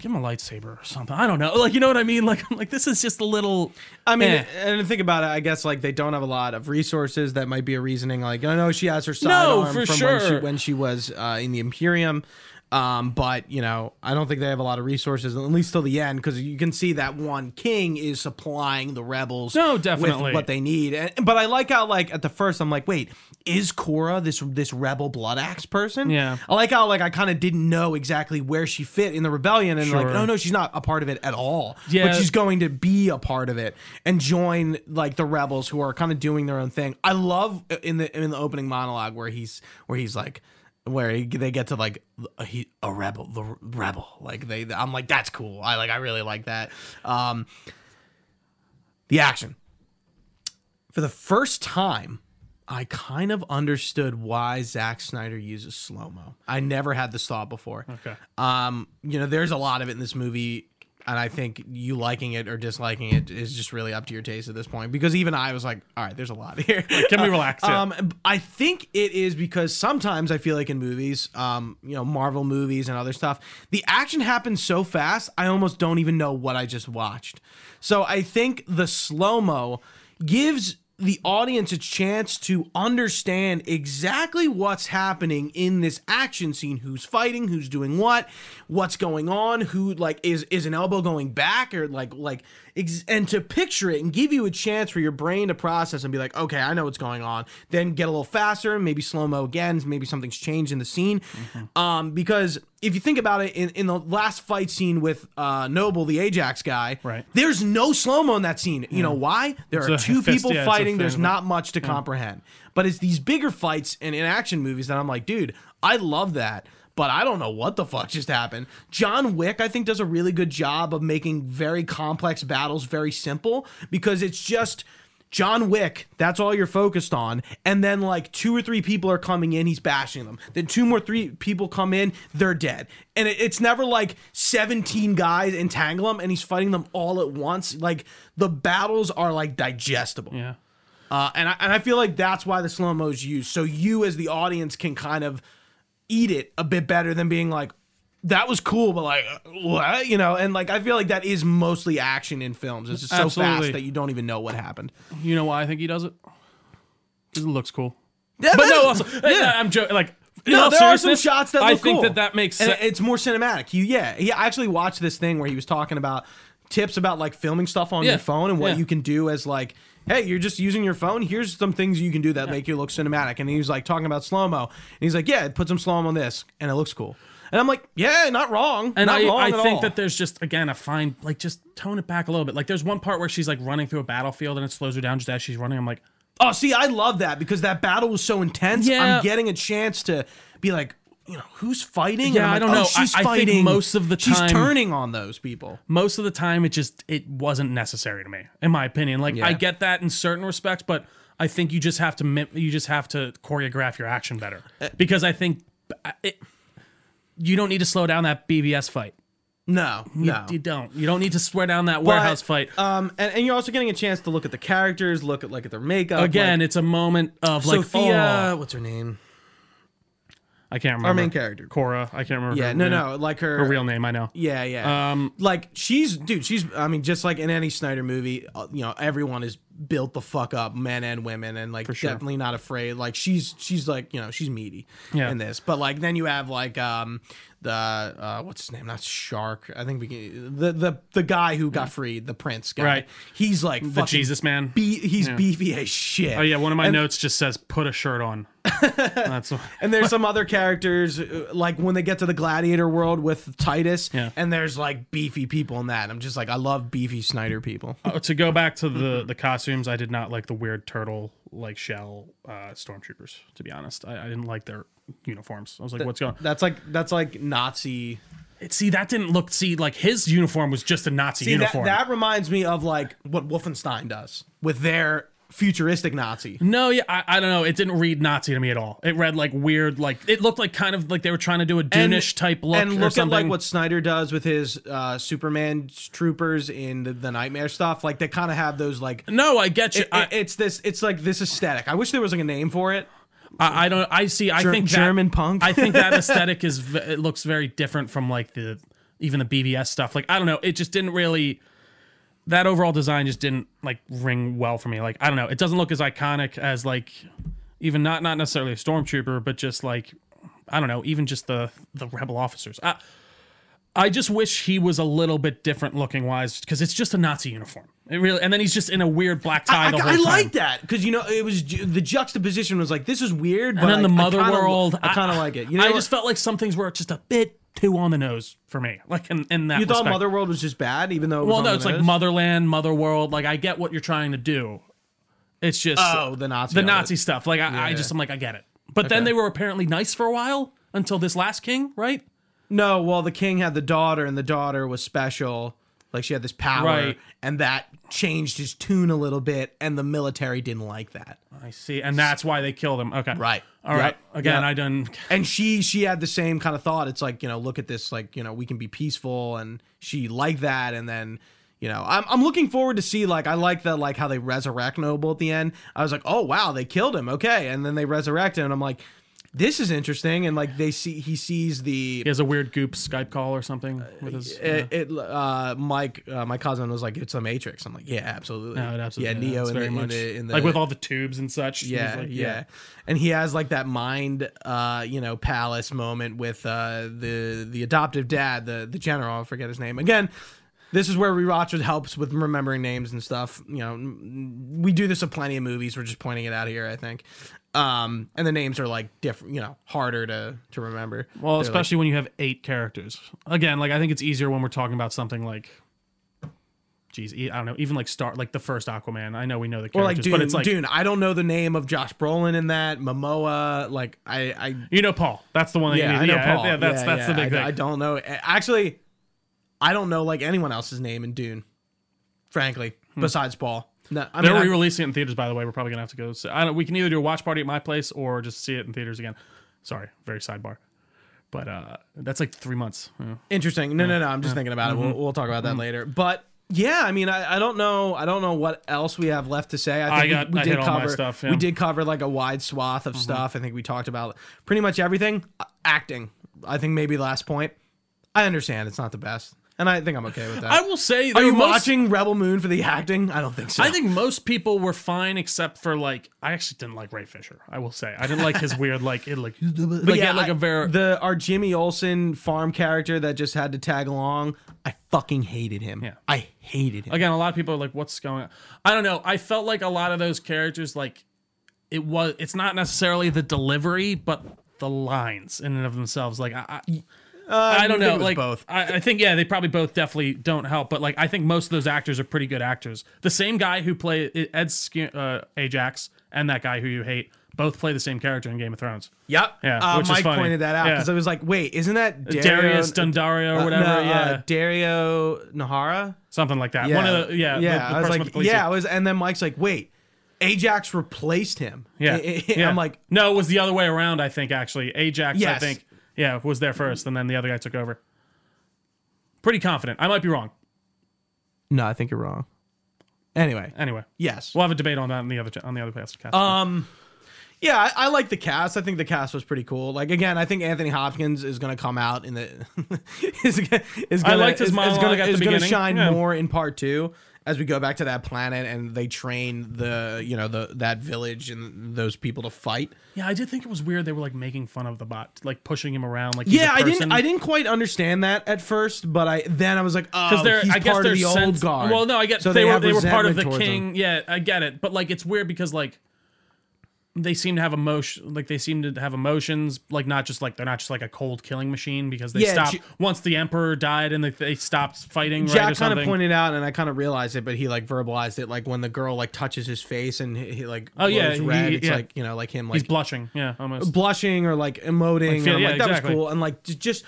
give him a lightsaber or something. I don't know. Like you know what I mean? Like I'm like this is just a little. I mean, Eh. and think about it. I guess like they don't have a lot of resources. That might be a reasoning. Like I know she has her No, sidearm for from when she when she was uh, in the Imperium. Um, but you know, I don't think they have a lot of resources, at least till the end, because you can see that one king is supplying the rebels. No, definitely. with what they need. And, but I like how like at the first I'm like, wait, is Kora this this rebel blood axe person? Yeah. I like how like I kind of didn't know exactly where she fit in the rebellion, and like, Sure. no, no, she's not a part of it at all. Yeah. but she's going to be a part of it and join like the rebels who are kind of doing their own thing. I love in the in the opening monologue where he's where he's like where he, they get to like a, he, a rebel the rebel like they I'm like that's cool. I like I really like that. Um the action. For the first time I kind of understood why Zack Snyder uses slow mo. I never had this thought before. Okay. Um, you know, there's a lot of it in this movie, and I think you liking it or disliking it is just really up to your taste at this point. Because even I was like, all right, there's a lot here. Can we relax? Um, I think it is because sometimes I feel like in movies, um, you know, Marvel movies and other stuff, the action happens so fast, I almost don't even know what I just watched. So I think the slow mo gives the audience a chance to understand exactly what's happening in this action scene. Who's fighting? Who's doing what? What's going on? Who like is is an elbow going back or like like ex- and to picture it and give you a chance for your brain to process and be like okay i know what's going on. Then get a little faster maybe slow mo again maybe something's changed in the scene. Um because if you think about it in, in the last fight scene with uh noble the ajax guy Right. there's no slow mo in that scene you know why there are a two fist- people yeah, it's a fighting there's thing. not much to comprehend but it's these bigger fights and in action movies that i'm like dude i love that but I don't know what the fuck just happened. John Wick, I think, does a really good job of making very complex battles very simple because it's just John Wick, that's all you're focused on. And then like two or three people are coming in, he's bashing them. Then two more three people come in, they're dead. And it, it's never like 17 guys entangle him and he's fighting them all at once. Like the battles are like digestible. yeah. Uh, and, I, and I feel like that's why the slow mo is used. So you, as the audience, can kind of eat it a bit better than being like, that was cool, but like, what? You know, and like, I feel like that is mostly action in films. It's just so Absolutely. fast that you don't even know what happened. You know why I think he does it? 'Cause it looks cool. Yeah, But no, also, yeah. I'm joking. Like, No, there are some shots that I think cool. that that makes sense. it's more cinematic. You, yeah, he I actually watched this thing where he was talking about tips about like filming stuff on Yeah, your phone and what yeah. you can do as like, hey, you're just using your phone. Here's some things you can do that make you look cinematic. And he was like talking about slow mo, and he's like, yeah, put some slow mo on this, and it looks cool. And I'm like, yeah, not wrong, And not I, wrong I think all. that there's just again a fine like just tone it back a little bit. Like there's one part where she's like running through a battlefield and it slows her down just as she's running. I'm like, Oh, see, I love that because that battle was so intense. Yeah. I'm getting a chance to be like, you know, who's fighting? Yeah, And I'm I don't oh, know. I- She's I think fighting. most of the time she's turning on those people. most of the time it just it wasn't necessary to me, in my opinion. Like Yeah. I get that in certain respects, but I think you just have to you just have to choreograph your action better Uh, because I think uh, it, you don't need to slow down that BVS fight. No, You, no. you don't. You don't need to swear down that warehouse fight. Um, and, and you're also getting a chance to look at the characters, look at like at their makeup. Again, like, it's a moment of like Sofia, oh, what's her name? I can't remember Our main character. Kora. I can't remember. Yeah, her no, name. no, like her, her real name. I know. Yeah, yeah. Um, like she's, dude, she's. I mean, just like in any Snyder movie, uh, you know, everyone is built the fuck up, men and women, and like sure. definitely not afraid. Like she's, she's like, you know, she's meaty Yeah. in this. But like then you have like um the uh what's his name? Not Shark. I think we can the the the guy who got freed, the prince guy. Right. He's like the Jesus man. Be- he's beefy as shit. Oh yeah, one of my notes just says put a shirt on. That's And there's some other characters, uh, like when they get to the gladiator world with Titus, Yeah. and there's like beefy people in that. I'm just like, I love beefy Snyder people. Oh, to go back to the the costumes. I did not like the weird turtle like shell uh, stormtroopers. To be honest, I, I didn't like their uniforms. I was like, what's going? That's like that's like Nazi. It- See, that didn't look. See, like his uniform was just a Nazi See, that, uniform. that reminds me of like what Wolfenstein does with their futuristic Nazi. no, yeah, I, I don't know. It didn't read Nazi to me at all. It read like weird, like it looked like kind of like they were trying to do a Dunish type look and or look at something. like what Snyder does with his uh, Superman troopers in the, the Knightmare stuff. Like they kind of have those like. no, I get you. it- I, it's this. It's like this aesthetic. I wish there was like a name for it. I, I don't. I see. I Ger- think that- German punk? I think that aesthetic is. It looks very different from like the even the BVS stuff. Like I don't know. It just didn't really. That overall design just didn't like ring well for me. Like I don't know. It doesn't look as iconic as like even not not necessarily a stormtrooper, but just like I don't know. Even just the the rebel officers. I, I just wish he was a little bit different looking wise because it's just a Nazi uniform. It really, and then he's just in a weird black tie I, the whole I time. like that because you know it was the juxtaposition was like this is weird, but and then the I- I mother kinda- world. I kind of like it. You know, I just felt like some things were just a bit too on the nose for me. Like in, in that you thought respect. Mother World was just bad, even though it was Well, no, it's like? Motherland, Mother World. Like I get what you're trying to do. It's just Oh, the Nazi the. Nazi stuff. Like I, I just I'm like I get it. But then they were apparently nice for a while until this last king, right? No, well, the king had the daughter, and the daughter was special. Like she had this power, Right. and that changed his tune a little bit, and the military didn't like that. I see, and that's why they killed him. Okay, Right. All right. Yep. Again, Yep. I done. And she she had the same kind of thought. It's like you know, look at this, like you know, we can be peaceful, and she liked that, and then. You know, I'm, I'm looking forward to see like I like the like how they resurrect Noble at the end. I was like, oh wow, they killed him, okay, and then they resurrect him, and I'm like, this is interesting, and like they see he sees the He has a weird goop Skype call or something with his. it, it uh Mike uh, my cousin was like it's a matrix. I'm like yeah absolutely. No, absolutely. yeah neo in the, in the in the like with all the tubes and such. Yeah, like, yeah. and he has like that mind uh you know palace moment with uh the the adoptive dad the the general i forget his name. Again this is where rewatch helps with remembering names and stuff. You know we do this in plenty of movies. We're just pointing it out here i think um and the names are like different you know harder to to remember Well, They're, like, especially when you have eight characters. Again, like I think it's easier when we're talking about something like, geez, I don't know, even like Star, like the first Aquaman. I know we know the or like characters, Dune, but it's like Dune. I don't know the name of Josh Brolin in that. Momoa, like I, I you know Paul. That's the one. That yeah, you I know yeah, Paul. yeah, that's Yeah, that's yeah, the big I, thing. I don't know. Actually, I don't know like anyone else's name in Dune. Frankly, besides Paul. No, I. They're mean, re-releasing it in theaters, by the way. We're probably gonna have to go. See. I don't. We can either do a watch party at my place or just see it in theaters again. Sorry, very sidebar. But uh that's like three months. Yeah. interesting. No, no, no. I'm just thinking about it. Mm-hmm. We'll, we'll talk about that later. But yeah, I mean, I, I don't know. I don't know what else we have left to say. I think I we- got- we, I did hit all my cover stuff, We yeah. Mm-hmm. did cover like a wide swath of stuff. I think we talked about pretty much everything. Uh, acting. I think maybe last point. I understand it's not the best, and I think I'm okay with that. I will say, Are you most- watching Rebel Moon for the acting? I don't think so. I think most people were fine except for like I actually didn't like Ray Fisher. I will say I didn't like his weird like it like like, yeah, like I- a very the our Jimmy Olsen farm character that just had to tag along. I fucking hated him. Yeah. I hated him. again a lot of people are like what's going on i don't know i felt like a lot of those characters like it was it's not necessarily the delivery but the lines in and of themselves like i i, I don't Uh, know like both. I, I think yeah they probably both definitely don't help but like i think most of those actors are pretty good actors the same guy who played ed Sk- uh, ajax and that guy who you hate both play the same character in game of thrones Yep. Yeah, Uh, which is Mike pointed that out Yeah. because I was like, wait, isn't that Dario, darius dundario or uh, whatever no, uh, yeah Dario Nahara? something like that Yeah. one of the yeah yeah. the, the I was like, with the police yeah. I was, and then Mike's like, wait, Ajax replaced him. Yeah. I- I- yeah. I'm like, no, it was the other way around. I think actually, Ajax. I Yes. think, yeah, was there first, and then the other guy took over. Pretty confident. I might be wrong. no, I think you're wrong. Anyway, Anyway, yes. we'll have a debate on that on the other on the other podcast. Um, yeah, I, I like the cast. I think the cast was pretty cool. Like again, I think Anthony Hopkins is going to come out in the is, gonna- I liked his is, is monologue gonna, at the is gonna beginning. shine Yeah. more in part two as we go back to that planet and they train the you know the that village and those people to fight. yeah, I did think it was weird. They were like making fun of the bot, like pushing him around. Like Yeah, I didn't I didn't quite understand that at first, but I then I was like, oh, because they're he's I guess part they're of the old sense- guard. Well, no, I get So they, were they were part of the king. him. Yeah, I get it, but like it's weird because like they seem to have emotion, like they seem to have emotions, like not just like they're not just like a cold killing machine because they Yeah, stopped J- once the emperor died and they, they stopped fighting. right, or Jack kind of pointed out, and I kind of realized it, but he like verbalized it, like when the girl like touches his face and he, he like Oh, yeah, red. he- it's yeah. like you know, like him like He's blushing. Yeah, almost. blushing or like emoting. Like, and I'm yeah, like, that exactly. was cool. And like just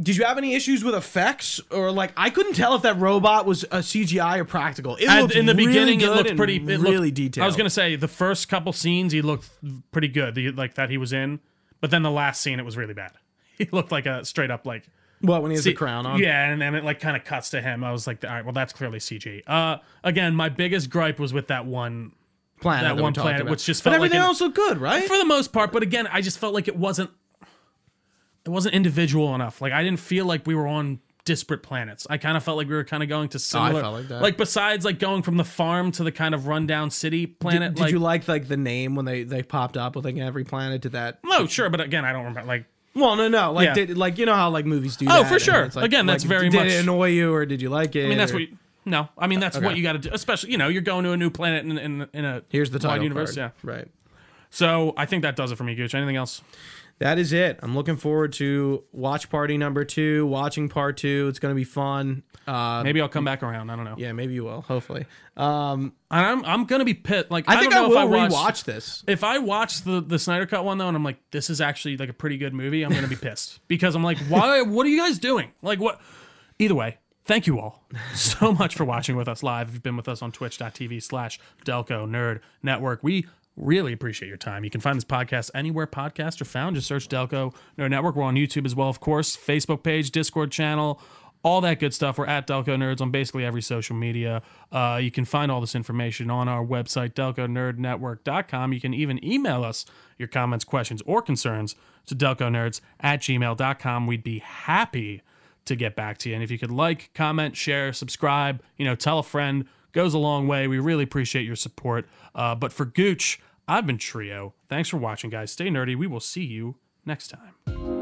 did you have any issues with effects or like I couldn't tell if that robot was a CGI or practical? It At- looked in the really beginning, it looked pretty it looked- really detailed. I was gonna say the first couple scenes he looked pretty good, the, like that he was in, but then the last scene it was really bad. He looked like a straight up like what when he has See, the crown on. Yeah, and then it like kind of cuts to him. I was like, all right, well that's clearly CG. Uh, again, my biggest gripe was with that one planet that we one planet, which just but felt like everything an- else looked good, right? for the most part. But again, I just felt like it wasn't it wasn't individual enough. Like I didn't feel like we were on disparate planets. I kind of felt like we were kind of going to similar. I felt like that. Like besides like going from the farm to the kind of rundown city planet. did, did like, you like like the name when they they popped up with like every planet? to that? no, sure, but again, I don't remember. Like Well, no, no. Like, Yeah. did, like you know how like movies do. Oh, that, for and sure. it's like- Again, that's like, very did much- it annoy you or did you like it? I mean, that's or- what. You, no, I mean that's Okay. what you got to do. Especially, you know, you're going to a new planet in in, in a Here's the wide title universe. card. Yeah. right. So I think that does it for me, Gooch. Anything else? That is it. I'm looking forward to watch party number two, watching part two. It's gonna be fun. Uh, Maybe I'll come back around. I don't know. yeah, maybe you will. Hopefully. Um, And I'm I'm gonna be pit. Like I, think I, don't know will if I watched, rewatch this. If I watch the the Snyder Cut one though, and I'm like, this is actually like a pretty good movie, I'm gonna be pissed because I'm like, why? What are you guys doing? Like what? Either way, thank you all so much for watching with us live. If you've been with us on Twitch.tv slash Delco Nerd Network, we really appreciate your time. You can find this podcast anywhere podcasts are found. Just search Delco Nerd Network. We're on YouTube as well, of course. Facebook page, Discord channel all that good stuff. We're at Delco Nerds on basically every social media. Uh, you can find all this information on our website, delconerdnetwork.com. You can even email us your comments, questions, or concerns to delconerds at gmail.com. We'd be happy to get back to you. And if you could like, comment, share, subscribe, you know, tell a friend, goes a long way. We really appreciate your support. Uh, but for Gooch, I've been Trio. Thanks for watching, guys. Stay nerdy. We will see you next time.